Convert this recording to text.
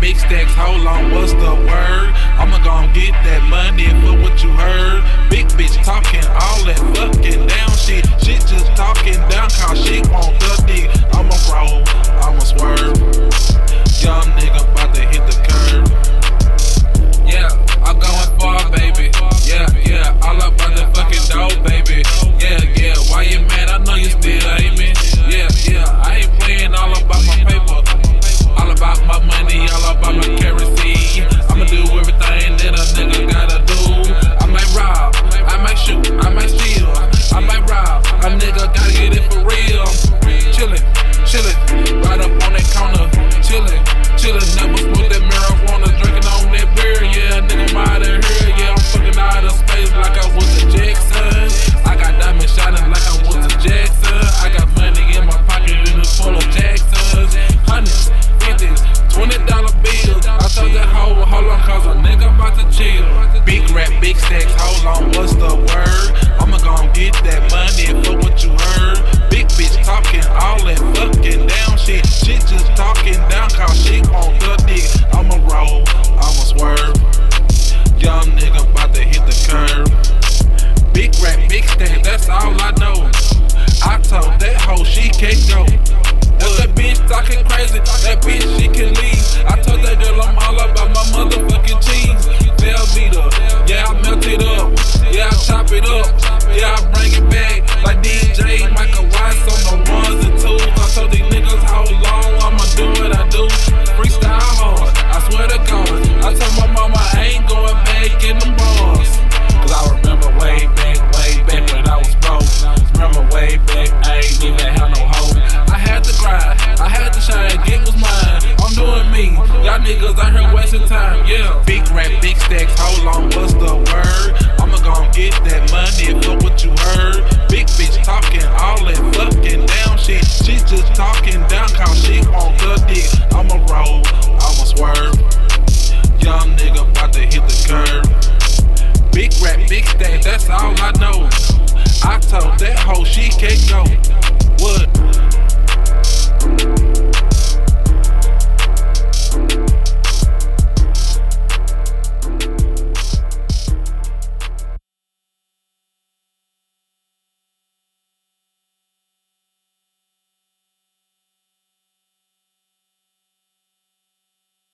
big stacks, hold on, what's the word? I'ma gon' get that money but what you heard. Big bitch talking all big stacks. Hold on, what's the word? I'ma gon' get that money for what you heard. Big bitch talking all that fucking down shit. Shit just talking down, cause shit on the dick. I'ma roll, I'ma swerve. Young nigga about to hit the curb. Big rap, big stack, that's all I know. I told that hoe she can't go. That's that bitch talking crazy. That bitch she can leave. I chop it up. Yeah, I bring it back. Like DJ Michael Watts on the run. she can't go.